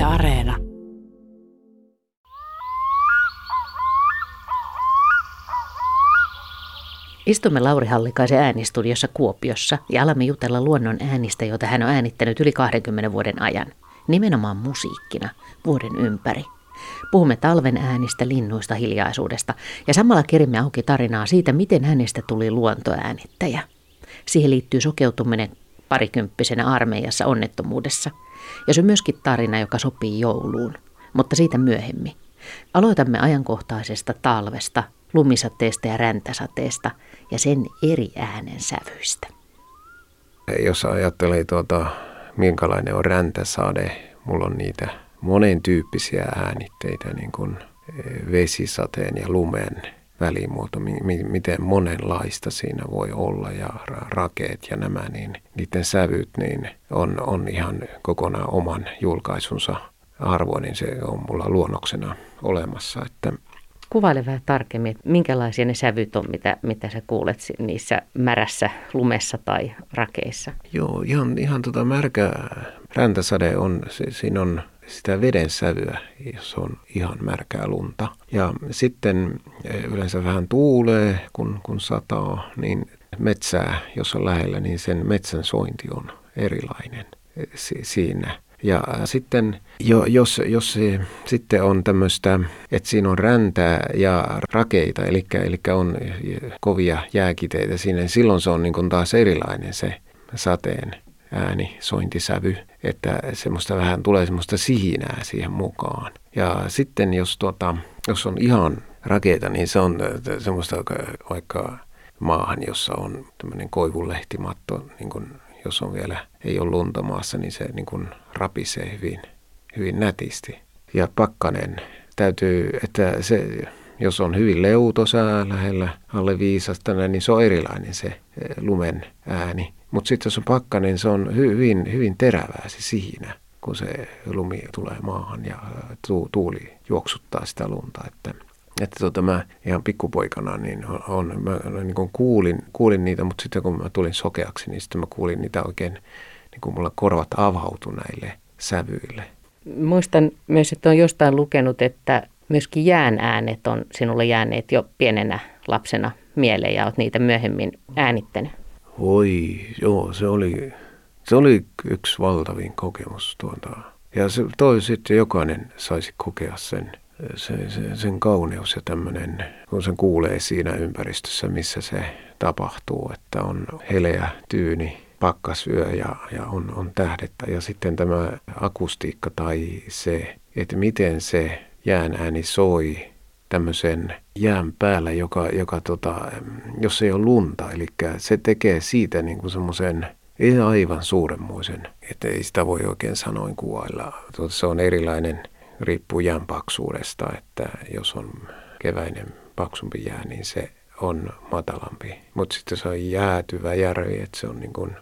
Yle Areena. Istumme Lauri Hallikaisen äänistudiossa Kuopiossa ja alamme jutella luonnon äänistä, jota hän on äänittänyt yli 20 vuoden ajan. Nimenomaan musiikkina, vuoden ympäri. Puhumme talven äänistä, linnuista, hiljaisuudesta ja samalla kerimme auki tarinaa siitä, miten hänestä tuli luontoäänittäjä. Siihen liittyy sokeutuminen parikymppisenä armeijassa onnettomuudessa. Ja se on myöskin tarina, joka sopii jouluun, mutta siitä myöhemmin. Aloitamme ajankohtaisesta talvesta, lumisateesta ja räntäsateesta ja sen eri äänen sävyistä. Jos ajattelee tuota, minkälainen on räntäsade, mulla on niitä monen tyyppisiä äänitteitä, niin kuin eh, vesisateen ja lumen välimuoto, miten monenlaista siinä voi olla ja rakeet ja nämä, niin niiden sävyt niin on, on ihan kokonaan oman julkaisunsa arvo, niin se on mulla luonnoksena olemassa. Että Kuvaile vähän tarkemmin, että minkälaisia ne sävyt on, mitä, mitä sä kuulet niissä märässä lumessa tai rakeissa? Joo, ihan, ihan tota märkä räntäsade on, se, siinä on sitä veden sävyä, jos on ihan märkää lunta. Ja sitten eh, yleensä vähän tuulee, kun, kun sataa, niin metsää, jos on lähellä, niin sen metsän sointi on erilainen eh, siinä. Ja sitten jo, jos, jos se sitten on tämmöistä, että siinä on räntää ja rakeita, eli, eli on kovia jääkiteitä siinä, niin silloin se on niin taas erilainen se sateen ääni, sointisävy, että semmoista vähän tulee semmoista sihinää siihen mukaan. Ja sitten jos, tuota, jos on ihan rakeita, niin se on semmoista vaikka maahan, jossa on tämmöinen koivulehtimatto, niin kuin jos on vielä, ei ole lunta maassa, niin se niin kuin rapisee hyvin, hyvin nätisti. Ja pakkanen täytyy, että se, jos on hyvin leutosää lähellä alle viisasta, niin se on erilainen se lumen ääni. Mutta sitten jos on pakkanen, niin se on hyvin, hyvin terävää se siinä, kun se lumi tulee maahan ja tuuli juoksuttaa sitä lunta. Että että tota mä ihan pikkupoikana niin on, mä niin kuin kuulin, kuulin niitä, mutta sitten kun mä tulin sokeaksi, niin sitten mä kuulin niitä oikein, niin kuin mulla korvat avautui näille sävyille. Muistan myös, että on jostain lukenut, että myöskin jään äänet on sinulle jääneet jo pienenä lapsena mieleen ja olet niitä myöhemmin äänittänyt. Oi, joo, se oli, se oli yksi valtavin kokemus tuota. Ja se toi sitten jokainen saisi kokea sen se, se, sen kauneus ja tämmöinen, kun sen kuulee siinä ympäristössä, missä se tapahtuu, että on heleä, tyyni, pakkasyö ja, ja on, on tähdettä. Ja sitten tämä akustiikka tai se, että miten se jään ääni soi tämmöisen jään päällä, joka, joka tota, jos ei ole lunta, eli se tekee siitä niin kuin semmoisen ei aivan suuremmoisen, että ei sitä voi oikein sanoin kuvailla. Se on erilainen riippuu jään paksuudesta, että jos on keväinen paksumpi jää, niin se on matalampi. Mutta sitten se on jäätyvä järvi, että se on niin kuin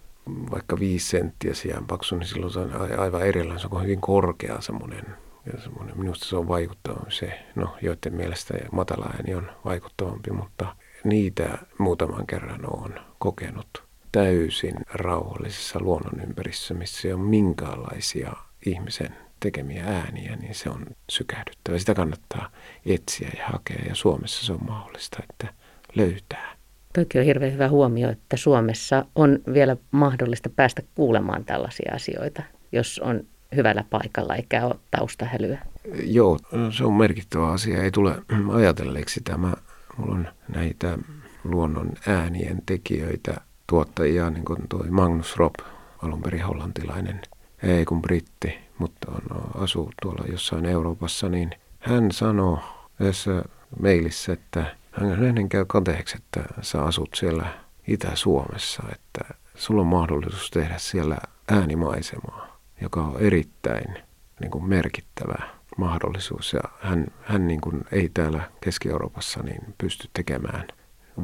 vaikka viisi senttiä sijaan paksu, niin silloin se on aivan erilainen. Se on hyvin korkea semmoinen. Ja semmoinen minusta se on vaikuttava se, no joiden mielestä matala ääni on vaikuttavampi, mutta niitä muutaman kerran on kokenut täysin rauhallisessa luonnonympäristössä, missä ei ole minkäänlaisia ihmisen tekemiä ääniä, niin se on sykähdyttävä. Sitä kannattaa etsiä ja hakea ja Suomessa se on mahdollista, että löytää. Toki on hirveän hyvä huomio, että Suomessa on vielä mahdollista päästä kuulemaan tällaisia asioita, jos on hyvällä paikalla eikä ole taustahälyä. Joo, se on merkittävä asia. Ei tule ajatelleeksi sitä. Mä, mulla on näitä luonnon äänien tekijöitä, tuottajia, niin kuin tuo Magnus Rob, alun perin hollantilainen, ei kun britti, mutta on, asuu tuolla jossain Euroopassa, niin hän sanoi tässä mailissa, että hänen käy kateeksi, että sä asut siellä Itä-Suomessa, että sulla on mahdollisuus tehdä siellä äänimaisemaa, joka on erittäin niin kuin merkittävä mahdollisuus. Ja hän, hän niin kuin ei täällä Keski-Euroopassa niin pysty tekemään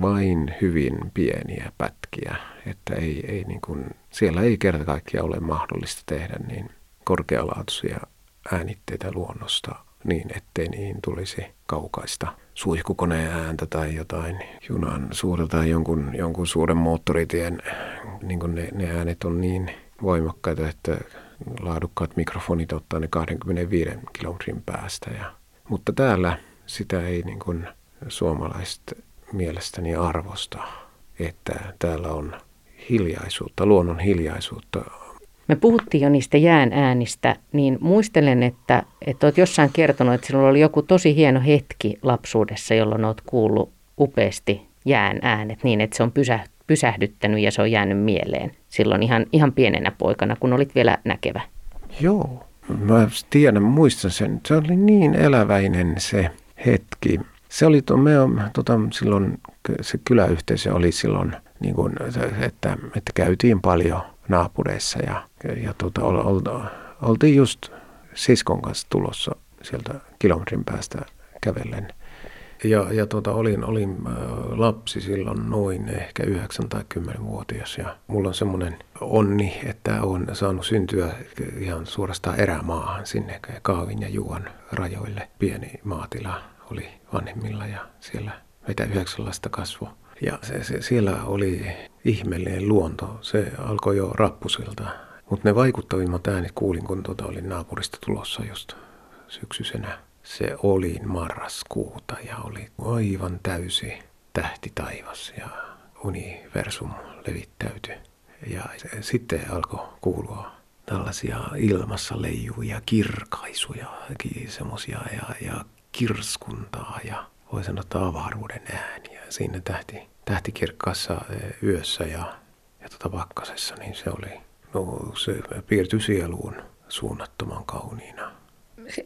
vain hyvin pieniä pätkiä, että ei, ei niin kuin, siellä ei kerta kaikkiaan ole mahdollista tehdä niin korkealaatuisia äänitteitä luonnosta niin, ettei niihin tulisi kaukaista suihkukoneen ääntä tai jotain junan suurta tai jonkun, jonkun suuren moottoritien, niin ne, ne äänet on niin voimakkaita, että laadukkaat mikrofonit ottaa ne 25 kilometrin päästä. Ja, mutta täällä sitä ei niin kuin suomalaiset mielestäni arvosta, että täällä on hiljaisuutta, luonnon hiljaisuutta. Me puhuttiin jo niistä jään äänistä, niin muistelen, että, että olet jossain kertonut, että sinulla oli joku tosi hieno hetki lapsuudessa, jolloin olet kuullut upeasti jään äänet niin, että se on pysä, pysähdyttänyt ja se on jäänyt mieleen silloin ihan, ihan pienenä poikana, kun olit vielä näkevä. Joo, mä tiedän, muistan sen. Se oli niin eläväinen se hetki. Se oli, me tota, silloin, se kyläyhteisö oli silloin, niin kuin, että, että käytiin paljon naapureissa ja, ja tota, ol, ol, oltiin just siskon kanssa tulossa sieltä kilometrin päästä kävellen – ja, ja tuota, olin, olin äh, lapsi silloin noin ehkä 9 tai 10-vuotias ja mulla on semmoinen onni, että on saanut syntyä ihan suorastaan erämaahan sinne Kaavin ja Juan rajoille. Pieni maatila oli vanhemmilla ja siellä meitä yhdeksän lasta kasvo. Ja se, se, siellä oli ihmeellinen luonto. Se alkoi jo rappusilta. Mutta ne vaikuttavimmat äänet kuulin, kun tuota olin naapurista tulossa just syksyisenä se oli marraskuuta ja oli aivan täysi tähti taivas ja universum levittäytyi. Ja sitten alkoi kuulua tällaisia ilmassa leijuvia kirkaisuja, semmoisia ja, ja kirskuntaa ja voi sanoa avaruuden ääniä. Siinä tähti, tähti kirkkaassa e, yössä ja, ja tuota pakkasessa, niin se oli, no se piirtyi sieluun suunnattoman kauniina.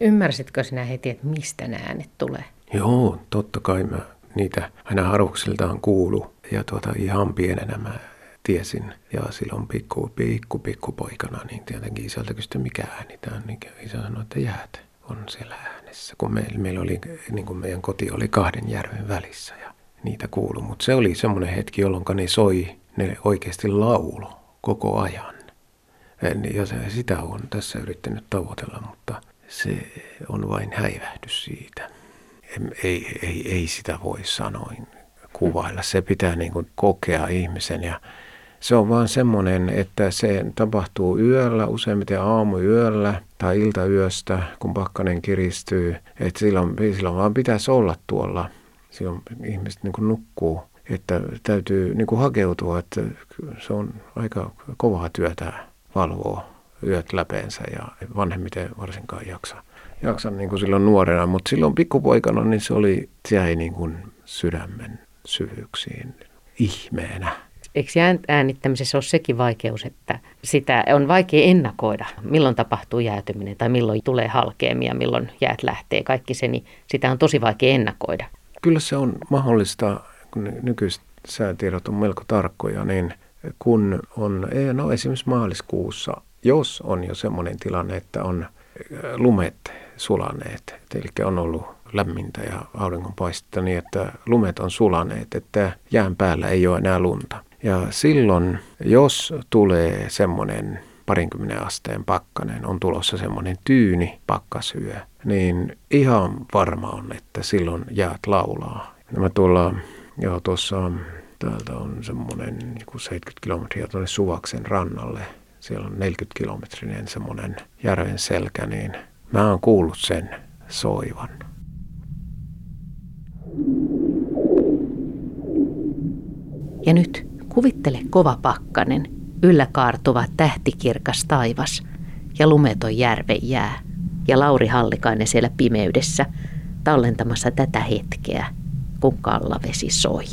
Ymmärsitkö sinä heti, että mistä nämä äänet tulee? Joo, totta kai mä niitä aina harvuksiltaan kuulu. Ja tuota, ihan pienenä mä tiesin. Ja silloin pikku, pikku, pikku poikana, niin tietenkin isältä kysyi, mikä ääni tämä on. Niin isä sanoi, että jäät on siellä äänessä. Kun meillä, meillä oli, niin kuin meidän koti oli kahden järven välissä ja niitä kuulu. Mutta se oli semmoinen hetki, jolloin ne soi, ne oikeasti laulo koko ajan. Ja sitä on tässä yrittänyt tavoitella, mutta se on vain häivähdys siitä. Ei, ei, ei sitä voi sanoin kuvailla. Se pitää niin kuin kokea ihmisen ja se on vaan semmoinen, että se tapahtuu yöllä, useimmiten aamuyöllä tai iltayöstä, kun pakkanen kiristyy. Että silloin, silloin vaan pitäisi olla tuolla. Silloin ihmiset niin kuin nukkuu. Että täytyy niin kuin hakeutua, että se on aika kovaa työtä valvoa yöt läpeensä ja vanhemmiten varsinkaan jaksa, jaksa niin kuin silloin nuorena, mutta silloin pikkupoikana niin se oli, se jäi niin kuin sydämen syvyyksiin ihmeenä. Eikö äänittämisessä ole sekin vaikeus, että sitä on vaikea ennakoida, milloin tapahtuu jäätyminen tai milloin tulee halkeamia, milloin jäät lähtee, kaikki se, niin sitä on tosi vaikea ennakoida. Kyllä se on mahdollista, kun nykyiset säätiedot on melko tarkkoja, niin kun on, no esimerkiksi maaliskuussa jos on jo semmoinen tilanne, että on äh, lumet sulaneet, eli on ollut lämmintä ja auringonpaistetta niin, että lumet on sulaneet, että jään päällä ei ole enää lunta. Ja silloin, jos tulee semmoinen parinkymmenen asteen pakkanen, on tulossa semmoinen tyyni pakkasyö, niin ihan varma on, että silloin jäät laulaa. Mä tuolla, joo tuossa täältä on semmoinen 70 kilometriä tuonne Suvaksen rannalle siellä on 40 kilometrinen semmoinen järven selkä, niin mä oon kuullut sen soivan. Ja nyt kuvittele kova pakkanen, ylläkaartuva tähtikirkas taivas ja lumeton järven jää. Ja Lauri Hallikainen siellä pimeydessä tallentamassa tätä hetkeä, kun kallavesi soi.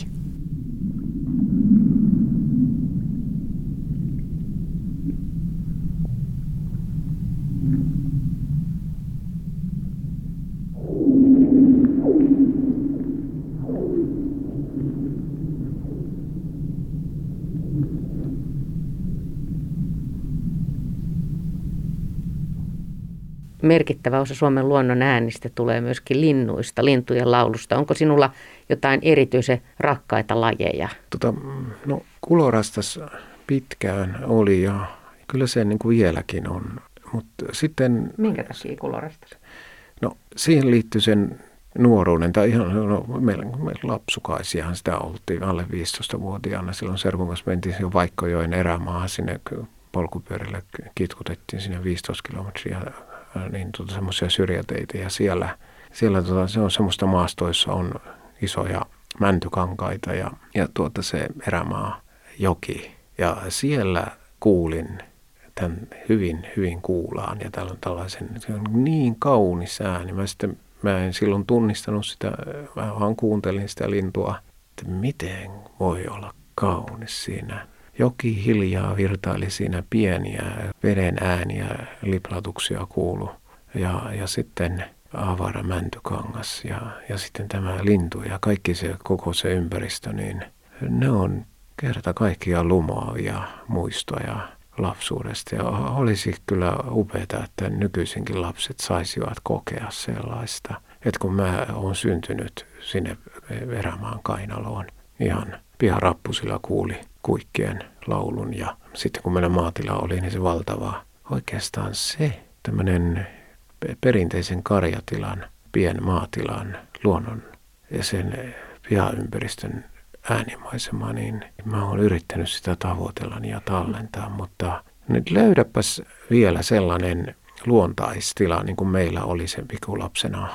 Merkittävä osa Suomen luonnon äänistä tulee myöskin linnuista, lintujen laulusta. Onko sinulla jotain erityisen rakkaita lajeja? Tota, no kulorastas pitkään oli ja kyllä se niin kuin vieläkin on. Mutta sitten... Minkä takia kulorastas? No siihen liittyy sen nuoruuden, tai ihan no, meillä, meillä lapsukaisiahan sitä oltiin alle 15-vuotiaana. Silloin Servun kanssa mentiin jo Vaikkojoen erämaahan sinne polkupyörillä kitkutettiin sinne 15 kilometriä niin tuota, semmoisia syrjäteitä ja siellä, siellä tuota, se on semmoista maastoissa on isoja mäntykankaita ja, ja tuota se erämaa joki. Ja siellä kuulin tämän hyvin, hyvin kuulaan ja täällä on tällaisen se on niin kaunis ääni. Mä, sitten, mä en silloin tunnistanut sitä, mä vaan kuuntelin sitä lintua, että miten voi olla kaunis siinä. Joki hiljaa virtaili siinä pieniä veden ääniä, liplatuksia kuulu. Ja, ja sitten avara mäntykangas ja, ja sitten tämä lintu ja kaikki se koko se ympäristö, niin ne on kerta kaikkiaan lumoavia muistoja lapsuudesta. Ja olisi kyllä upeaa, että nykyisinkin lapset saisivat kokea sellaista. Että kun mä oon syntynyt sinne Erämaan kainaloon, ihan piharappusilla kuuli kuikkien laulun. Ja sitten kun meillä maatila oli, niin se valtava, oikeastaan se tämmöinen perinteisen karjatilan, pienmaatilan, luonnon ja sen pihaympäristön äänimaisema, niin mä oon yrittänyt sitä tavoitella ja tallentaa, mutta nyt löydäpäs vielä sellainen luontaistila, niin kuin meillä oli sen pikulapsena,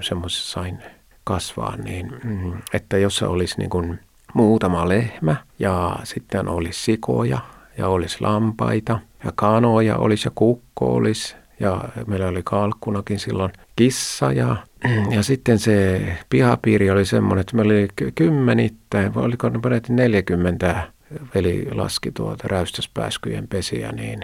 semmoisessa sain kasvaa, niin mm, että jos olisi niin kuin muutama lehmä ja sitten olisi sikoja ja olisi lampaita ja kanoja olisi ja kukko olisi ja meillä oli kalkkunakin silloin kissa ja, ja sitten se pihapiiri oli semmoinen, että meillä oli kymmenittäin, oliko ne peräti 40 veli laski tuota räystäspääskyjen pesiä, niin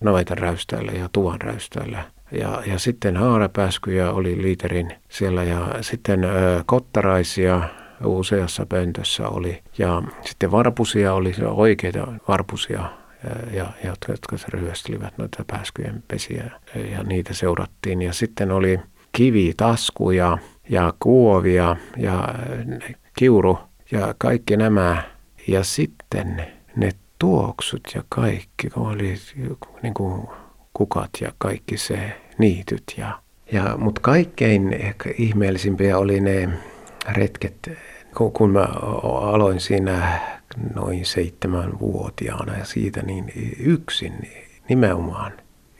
navetan räystäillä ja tuvan räystäillä. Ja, ja sitten haarapääskyjä oli liiterin siellä ja sitten ö, kottaraisia useassa pöntössä oli. Ja sitten varpusia oli oikeita varpusia ja, ja jotka ryöstelivät noita pääskyjen pesiä ja niitä seurattiin. Ja sitten oli kivitaskuja ja kuovia ja kiuru ja kaikki nämä. Ja sitten ne tuoksut ja kaikki, kun oli niin kuin kukat ja kaikki se niityt. Ja, ja, Mutta kaikkein ehkä ihmeellisimpiä oli ne retket, kun, kun mä aloin siinä noin seitsemän vuotiaana ja siitä niin yksin nimenomaan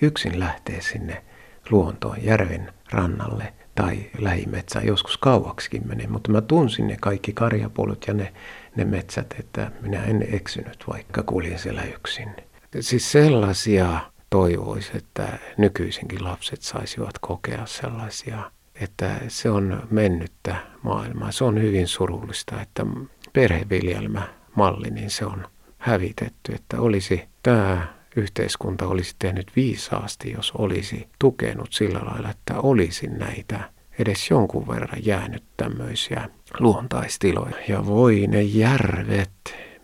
yksin lähtee sinne luontoon, järven rannalle tai lähimetsään. Joskus kauaksikin menee, mutta mä tunsin ne kaikki karjapolut ja ne, ne metsät, että minä en eksynyt, vaikka kuljin siellä yksin. Siis sellaisia toivoisi, että nykyisinkin lapset saisivat kokea sellaisia, että se on mennyttä maailmaa. Se on hyvin surullista, että perheviljelmä malli, niin se on hävitetty. Että olisi tämä yhteiskunta olisi tehnyt viisaasti, jos olisi tukenut sillä lailla, että olisi näitä edes jonkun verran jäänyt tämmöisiä luontaistiloja. Ja voi ne järvet,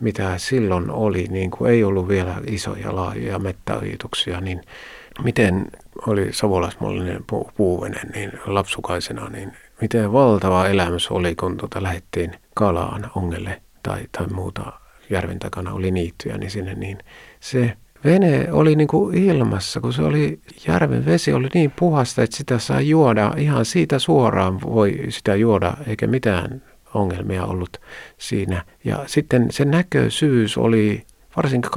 mitä silloin oli, niin kuin ei ollut vielä isoja laajoja mettäojituksia, niin miten oli savolasmallinen puuvenen niin lapsukaisena, niin miten valtava elämys oli, kun tuota lähdettiin kalaan ongelle tai, tai muuta järven takana oli niittyjä, niin sinne niin se vene oli niin kuin ilmassa, kun se oli, järven vesi oli niin puhasta, että sitä saa juoda ihan siitä suoraan voi sitä juoda, eikä mitään ongelmia ollut siinä. Ja sitten se näköisyys oli varsinkin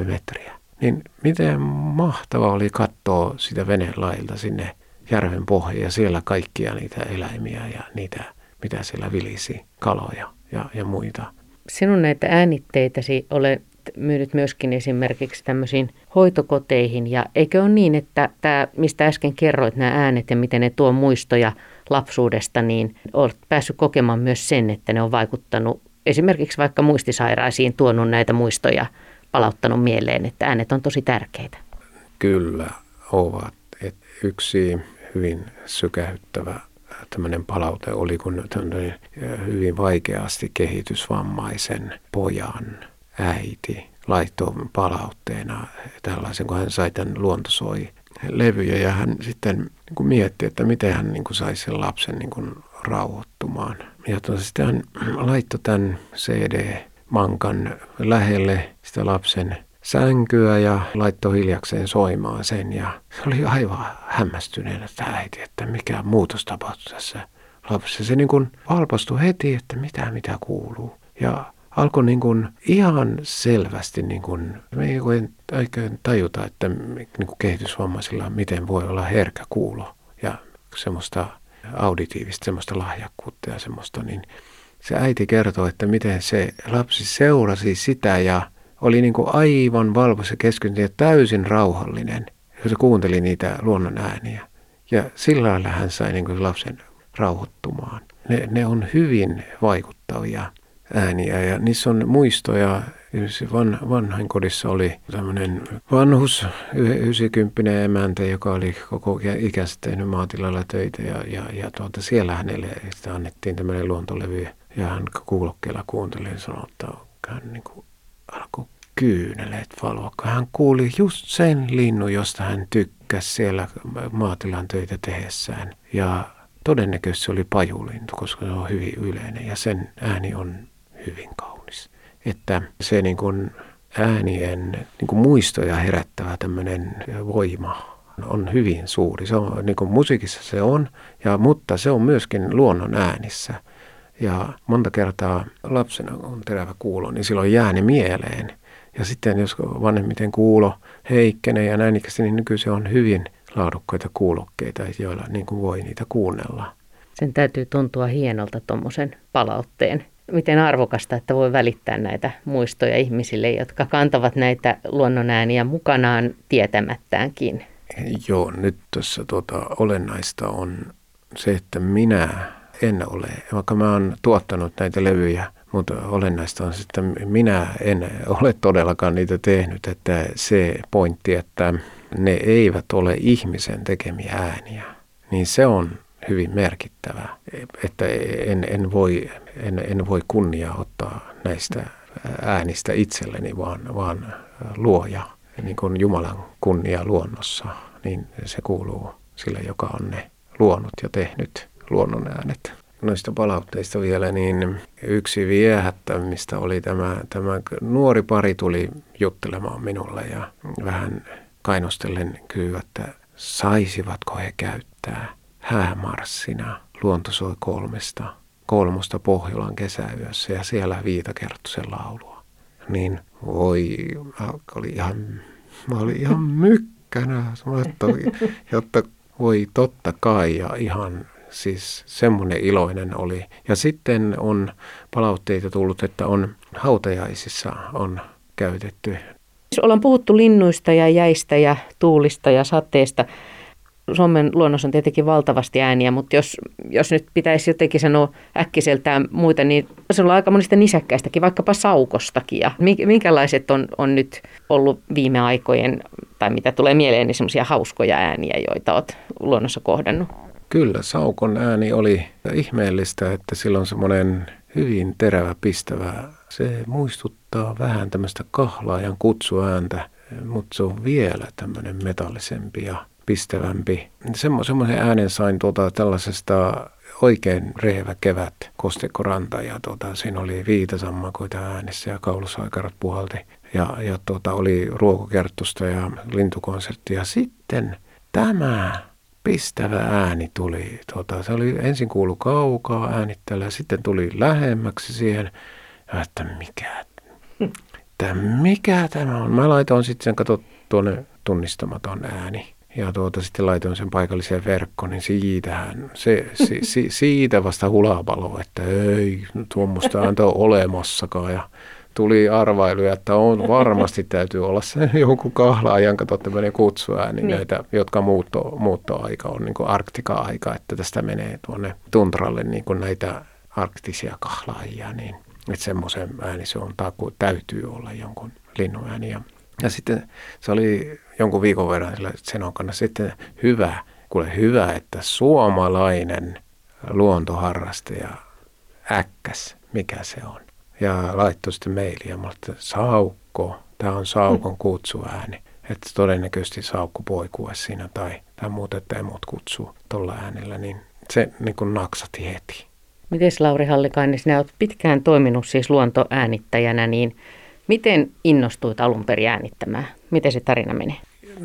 2-3 metriä. Niin miten mahtava oli katsoa sitä venelailta sinne järven pohjaan ja siellä kaikkia niitä eläimiä ja niitä, mitä siellä vilisi, kaloja ja, ja muita sinun näitä äänitteitäsi olet myynyt myöskin esimerkiksi tämmöisiin hoitokoteihin. Ja eikö ole niin, että tämä, mistä äsken kerroit nämä äänet ja miten ne tuo muistoja lapsuudesta, niin olet päässyt kokemaan myös sen, että ne on vaikuttanut esimerkiksi vaikka muistisairaisiin tuonut näitä muistoja, palauttanut mieleen, että äänet on tosi tärkeitä. Kyllä ovat. Et yksi hyvin sykähyttävä tämmöinen palaute oli, kun hyvin vaikeasti kehitysvammaisen pojan äiti laittoi palautteena tällaisen, kun hän sai tämän luontosoi levyjä ja hän sitten niin mietti, että miten hän niin kuin sai sen lapsen niin kuin rauhoittumaan. Ja sitten hän laittoi tämän CD-mankan lähelle sitä lapsen sänkyä ja laittoi hiljakseen soimaan sen. Ja oli aivan hämmästyneenä tämä äiti, että mikä muutos tapahtui tässä lapsessa. Se niin kuin valpastui heti, että mitä mitä kuuluu. Ja alkoi niin kuin ihan selvästi, niin kuin, me ei oikein tajuta, että niin kuin kehitysvammaisilla miten voi olla herkä kuulo ja semmoista auditiivista, semmoista lahjakkuutta ja semmoista, niin se äiti kertoo, että miten se lapsi seurasi sitä ja oli niin kuin aivan valvossa keskittynyt ja täysin rauhallinen, kun se kuunteli niitä luonnon ääniä. Ja sillä lailla hän sai niin kuin lapsen rauhoittumaan. Ne, ne on hyvin vaikuttavia ääniä ja niissä on muistoja. Van, vanhain kodissa oli tämmöinen vanhus, 90 emäntä, joka oli koko ikänsä tehnyt maatilalla töitä ja, ja, ja tuota, siellä hänelle sitä annettiin tämmöinen luontolevy ja hän kuulokkeella kuunteli ja sanoi, että hän niin kuin alkoi kyyneleet valua, kun hän kuuli just sen linnun, josta hän tykkäsi siellä maatilan töitä tehessään. Ja todennäköisesti se oli pajulintu, koska se on hyvin yleinen ja sen ääni on hyvin kaunis. Että se niin kuin äänien niin kuin muistoja herättävä tämmöinen voima on hyvin suuri. Se on, niin kuin musiikissa se on, ja, mutta se on myöskin luonnon äänissä. Ja monta kertaa lapsena on terävä kuulo, niin silloin jää ne mieleen. Ja sitten jos vanhemmiten kuulo heikkenee ja näin ikäisesti, niin nykyisin on hyvin laadukkaita kuulokkeita, joilla niin kuin voi niitä kuunnella. Sen täytyy tuntua hienolta tuommoisen palautteen. Miten arvokasta, että voi välittää näitä muistoja ihmisille, jotka kantavat näitä luonnonääniä mukanaan tietämättäänkin. Joo, nyt tuossa tuota, olennaista on se, että minä en ole, vaikka mä oon tuottanut näitä levyjä, mutta olennaista on että minä en ole todellakaan niitä tehnyt, että se pointti, että ne eivät ole ihmisen tekemiä ääniä, niin se on hyvin merkittävä, että en, en, voi, en, en voi kunnia ottaa näistä äänistä itselleni, vaan, vaan luoja, niin kuin Jumalan kunnia luonnossa, niin se kuuluu sille, joka on ne luonut ja tehnyt luonnon äänet. Noista palautteista vielä, niin yksi viehättämistä oli tämä, tämä nuori pari tuli juttelemaan minulle ja vähän kainostellen kysyä, että saisivatko he käyttää häämarssina Luonto soi kolmesta, kolmosta Pohjolan kesäyössä ja siellä Viita sen laulua. Niin voi, oli ihan, mä olin ihan mykkänä, jotta voi totta kai ja ihan siis semmoinen iloinen oli. Ja sitten on palautteita tullut, että on hautajaisissa on käytetty. Ollaan puhuttu linnuista ja jäistä ja tuulista ja sateesta. Suomen luonnossa on tietenkin valtavasti ääniä, mutta jos, jos nyt pitäisi jotenkin sanoa äkkiseltään muita, niin se on aika monista nisäkkäistäkin, vaikkapa saukostakin. Ja minkälaiset on, on nyt ollut viime aikojen, tai mitä tulee mieleen, niin semmoisia hauskoja ääniä, joita olet luonnossa kohdannut? Kyllä, saukon ääni oli ihmeellistä, että sillä on semmoinen hyvin terävä pistävä. Se muistuttaa vähän tämmöistä kahlaajan kutsuääntä, mutta se on vielä tämmöinen metallisempi ja pistävämpi. Semmo, semmoisen äänen sain tuota tällaisesta oikein rehevä kevät kostekoranta ja tuota, siinä oli viitasammakoita äänessä ja kaulusaikarat puhalti. Ja, ja tuota, oli ruokokertusta ja lintukonsertti. Ja sitten tämä pistävä ääni tuli. Tuota, se oli ensin kuulu kaukaa äänittelyä, sitten tuli lähemmäksi siihen. Ja että mikä, että mikä tämä on? Mä laitoin sitten sen, kato tuonne tunnistamaton ääni. Ja tuota, sitten laitoin sen paikalliseen verkkoon, niin siitähän, se, si, si, siitä vasta hulapalo, että ei tuommoista ääntä ole olemassakaan. Ja tuli arvailuja, että on varmasti täytyy olla se joku kahlaajan, kato tämmöinen kutsuääni, niin. näitä, jotka muutto, muuttoaika on niin arktika-aika, että tästä menee tuonne tuntralle niin kuin näitä arktisia kahlaajia, niin että semmoisen ääni se on taku, täytyy olla jonkun linnun ääni. Ja, ja sitten se oli jonkun viikon verran sillä Senon kanssa sitten hyvä, kuule hyvä, että suomalainen luontoharrastaja äkkäs, mikä se on ja laittoi sitten mailia. Mä että Saukko, tämä on Saukon mm. kutsuääni. Että todennäköisesti Saukko poikue siinä tai, tai muut, että emot kutsuu tuolla äänellä, niin se niin kuin naksati heti. Miten Lauri Hallikainen, sinä olet pitkään toiminut siis luontoäänittäjänä, niin miten innostuit alun perin äänittämään? Miten se tarina menee?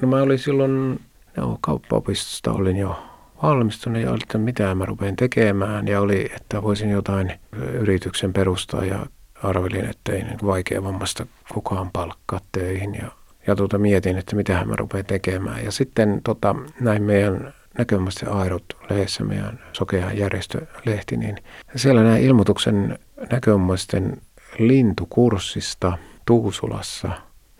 No mä olin silloin, no, kauppaopistosta olin jo valmistunut ja oli, että mitä mä rupean tekemään ja oli, että voisin jotain yrityksen perustaa ja arvelin, että ei niin vaikea vammasta kukaan palkkaa töihin ja, ja tuota, mietin, että mitä mä rupean tekemään. Ja sitten tota, näin meidän näkömästä Airut lehdessä, meidän sokea järjestölehti, niin siellä näin ilmoituksen näkömaisten lintukurssista Tuusulassa.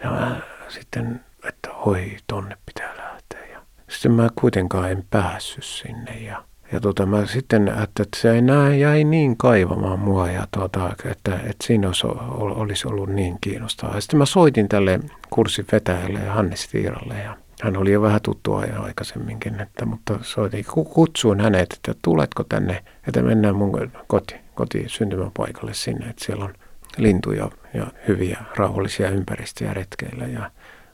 Ja mä sitten, että oi, tonne pitää lähteä. Ja sitten mä kuitenkaan en päässyt sinne ja ja tota, mä sitten että se nää jäi niin kaivamaan mua, ja tota, että, että siinä olisi, olisi ollut niin kiinnostavaa. Ja sitten mä soitin tälle kurssin vetäjälle Hannes Tiiralle ja hän oli jo vähän tuttu ajan aikaisemminkin, että, mutta soitin, kutsuin hänet, että tuletko tänne, että mennään mun koti, koti syntymäpaikalle sinne, että siellä on lintuja ja hyviä rauhallisia ympäristöjä retkeillä. Ja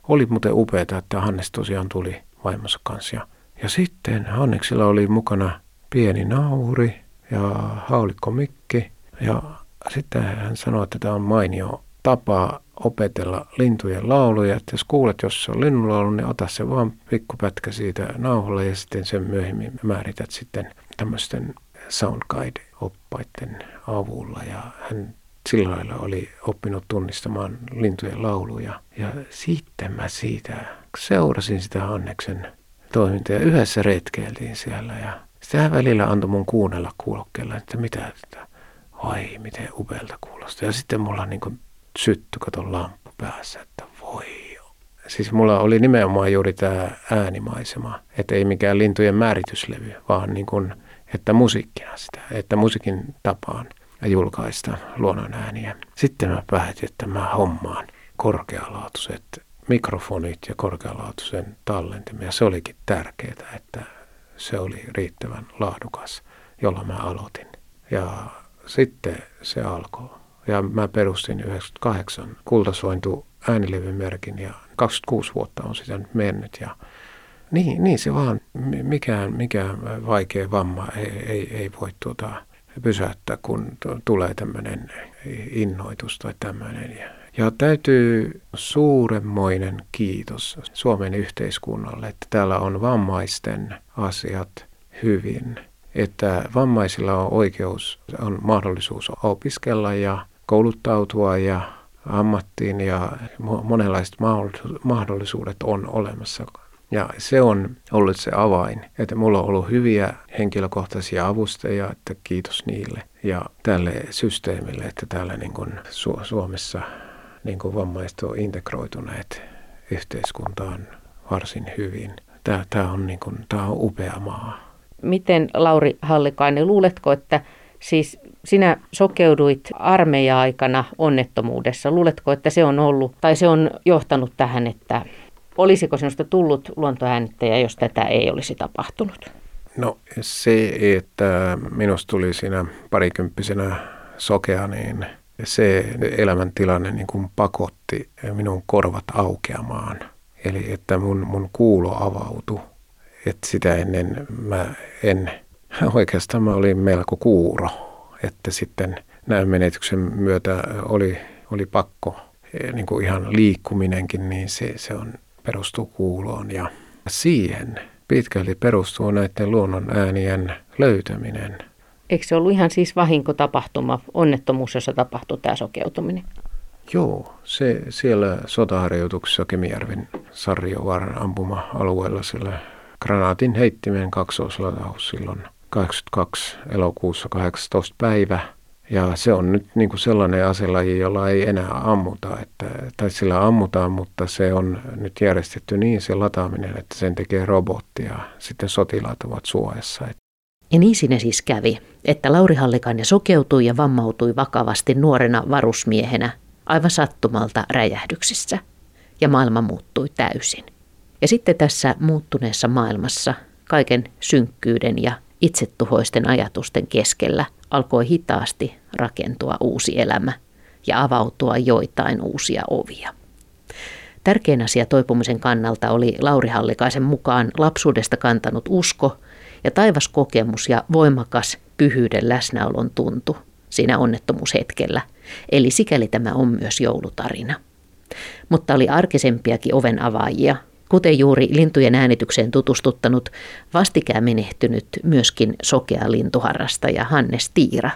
oli muuten upeaa, että Hannes tosiaan tuli vaimonsa kanssa. Ja, ja sitten Hanneksella oli mukana pieni nauri ja haulikko mikki. Ja sitten hän sanoi, että tämä on mainio tapa opetella lintujen lauluja. Että jos kuulet, jos se on linnunlaulu, niin ota se vaan pikkupätkä siitä nauhalle ja sitten sen myöhemmin määrität sitten tämmöisten soundguide-oppaiden avulla. Ja hän sillä lailla oli oppinut tunnistamaan lintujen lauluja. Ja sitten mä siitä seurasin sitä Hanneksen toimintaa ja yhdessä retkeiltiin siellä. Ja sitten hän välillä antoi mun kuunnella kuulokkeella, että mitä, että vai miten upealta kuulostaa. Ja sitten mulla niin kuin syttyi, kato lamppu päässä, että voi Siis mulla oli nimenomaan juuri tämä äänimaisema, että ei mikään lintujen määrityslevy, vaan niin kuin, että musiikkina sitä, että musiikin tapaan julkaista luonnon ääniä. Sitten mä päätin, että mä hommaan korkealaatuiset mikrofonit ja korkealaatuisen tallentimen. Ja se olikin tärkeää, että se oli riittävän laadukas, jolla mä aloitin. Ja sitten se alkoi. Ja mä perustin 98 kultasointu äänilevymerkin ja 26 vuotta on sitä nyt mennyt. Ja niin, niin se vaan, mikään, mikään vaikea vamma ei, ei, ei voi tuota, pysäyttää, kun tulee tämmöinen innoitus tai tämmöinen. Ja täytyy suuremmoinen kiitos Suomen yhteiskunnalle, että täällä on vammaisten asiat hyvin. Että vammaisilla on oikeus, on mahdollisuus opiskella ja kouluttautua ja ammattiin ja monenlaiset mahdollisuudet on olemassa. Ja se on ollut se avain, että mulla on ollut hyviä henkilökohtaisia avustajia, että kiitos niille ja tälle systeemille, että täällä niin kuin Su- Suomessa niin kuin vammaiset on integroituneet yhteiskuntaan varsin hyvin. Tämä, tämä, on, niin kuin, tämä on upea maa. Miten Lauri Hallikainen, luuletko, että siis sinä sokeuduit armeija-aikana onnettomuudessa. Luuletko, että se on ollut, tai se on johtanut tähän, että olisiko sinusta tullut luontoäänittäjä, jos tätä ei olisi tapahtunut? No se, että minusta tuli siinä parikymppisenä sokea, niin se elämäntilanne niin kuin pakotti minun korvat aukeamaan. Eli että mun, mun kuulo avautui. Että sitä ennen mä en, oikeastaan mä olin melko kuuro. Että sitten näin menetyksen myötä oli, oli pakko, niin kuin ihan liikkuminenkin, niin se, se on, perustuu kuuloon. Ja siihen pitkälti perustuu näiden luonnon äänien löytäminen – Eikö se ollut ihan siis vahinkotapahtuma, onnettomuus, jossa tapahtui tämä sokeutuminen? Joo, se siellä sotaharjoituksessa Kemijärven Sarjovaaran ampuma-alueella sillä granaatin heittimen kaksoislataus silloin 82 elokuussa 18 päivä. Ja se on nyt niin kuin sellainen aselaji, jolla ei enää ammuta, että, tai sillä ammutaan, mutta se on nyt järjestetty niin se lataaminen, että sen tekee robotti ja sitten sotilaat ovat suojassa. Ja niin siinä siis kävi, että Lauri Hallikainen sokeutui ja vammautui vakavasti nuorena varusmiehenä aivan sattumalta räjähdyksissä. Ja maailma muuttui täysin. Ja sitten tässä muuttuneessa maailmassa kaiken synkkyyden ja itsetuhoisten ajatusten keskellä alkoi hitaasti rakentua uusi elämä ja avautua joitain uusia ovia. Tärkein asia toipumisen kannalta oli Lauri Hallikaisen mukaan lapsuudesta kantanut usko ja taivaskokemus ja voimakas pyhyyden läsnäolon tuntu siinä onnettomuushetkellä. Eli sikäli tämä on myös joulutarina. Mutta oli arkisempiakin oven avaajia, kuten juuri lintujen äänitykseen tutustuttanut, vastikään menehtynyt myöskin sokea lintuharrastaja Hannes Tiira.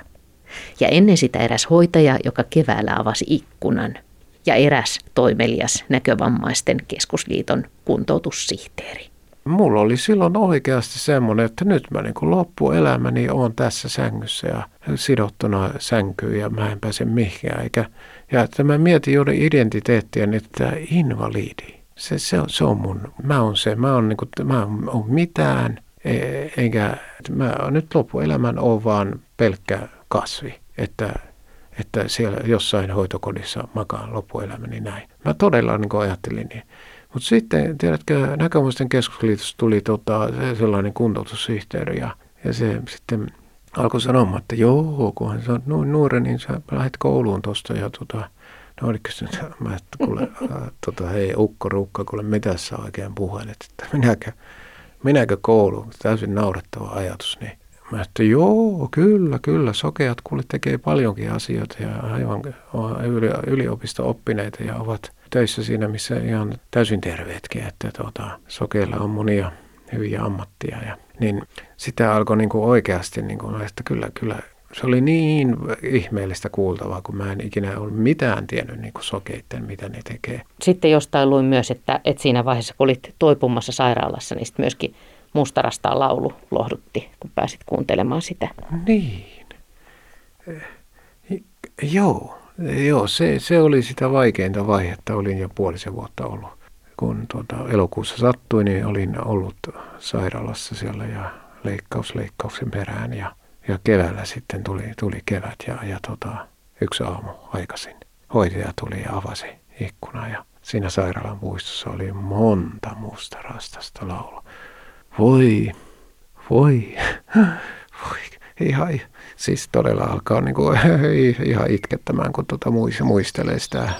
Ja ennen sitä eräs hoitaja, joka keväällä avasi ikkunan. Ja eräs toimelias näkövammaisten keskusliiton kuntoutussihteeri. Mulla oli silloin oikeasti semmoinen, että nyt mä niin loppuelämäni on tässä sängyssä ja sidottuna sänkyyn ja mä en pääse mihinkään. Eikä, ja että mä mietin juuri identiteettiä, että invalidi, se, se, on, se on mun, mä oon se, mä oon, niin kuin, mä oon mitään, e, eikä mä nyt loppuelämän on vaan pelkkä kasvi, että, että siellä jossain hoitokodissa makaan loppuelämäni näin. Mä todella niin ajattelin niin. Mutta sitten, tiedätkö, näkömuisten keskusliitossa tuli tota, sellainen kuntoutussihteeri ja, ja se sitten alkoi sanomaan, että joo, kunhan sä oot noin nuori, niin sä lähdet kouluun tuosta ja tota, no oliko se, mä että kuule, tota, hei ukko rukka, kuule mitä sä oikein puhelet, että minäkö, minäkö kouluun, täysin naurettava ajatus, niin Mä että joo, kyllä, kyllä, sokeat kuule tekee paljonkin asioita ja aivan yliopisto-oppineita ja ovat töissä siinä, missä ihan täysin terveetkin, että tuota, sokeilla on monia hyviä ammattia. Ja, niin sitä alkoi niin kuin oikeasti, niin kuin, että kyllä, kyllä, se oli niin ihmeellistä kuultavaa, kun mä en ikinä ollut mitään tiennyt niin kuin sokeitten, mitä ne tekee. Sitten jostain luin myös, että, että siinä vaiheessa, kun olit toipumassa sairaalassa, niin sitten myöskin mustarastaa laulu lohdutti, kun pääsit kuuntelemaan sitä. Niin. Joo, joo se, se oli sitä vaikeinta vaihetta. Olin jo puolisen vuotta ollut. Kun tuota, elokuussa sattui, niin olin ollut sairaalassa siellä ja leikkaus leikkauksen perään. Ja, ja keväällä sitten tuli, tuli kevät ja, ja tota, yksi aamu aikaisin. Hoitaja tuli ja avasi ikkuna ja siinä sairaalan puistossa oli monta mustarastasta laulua voi, voi, voi, ihan, siis todella alkaa niin kuin, ihan itkettämään, kun tuota muistelee sitä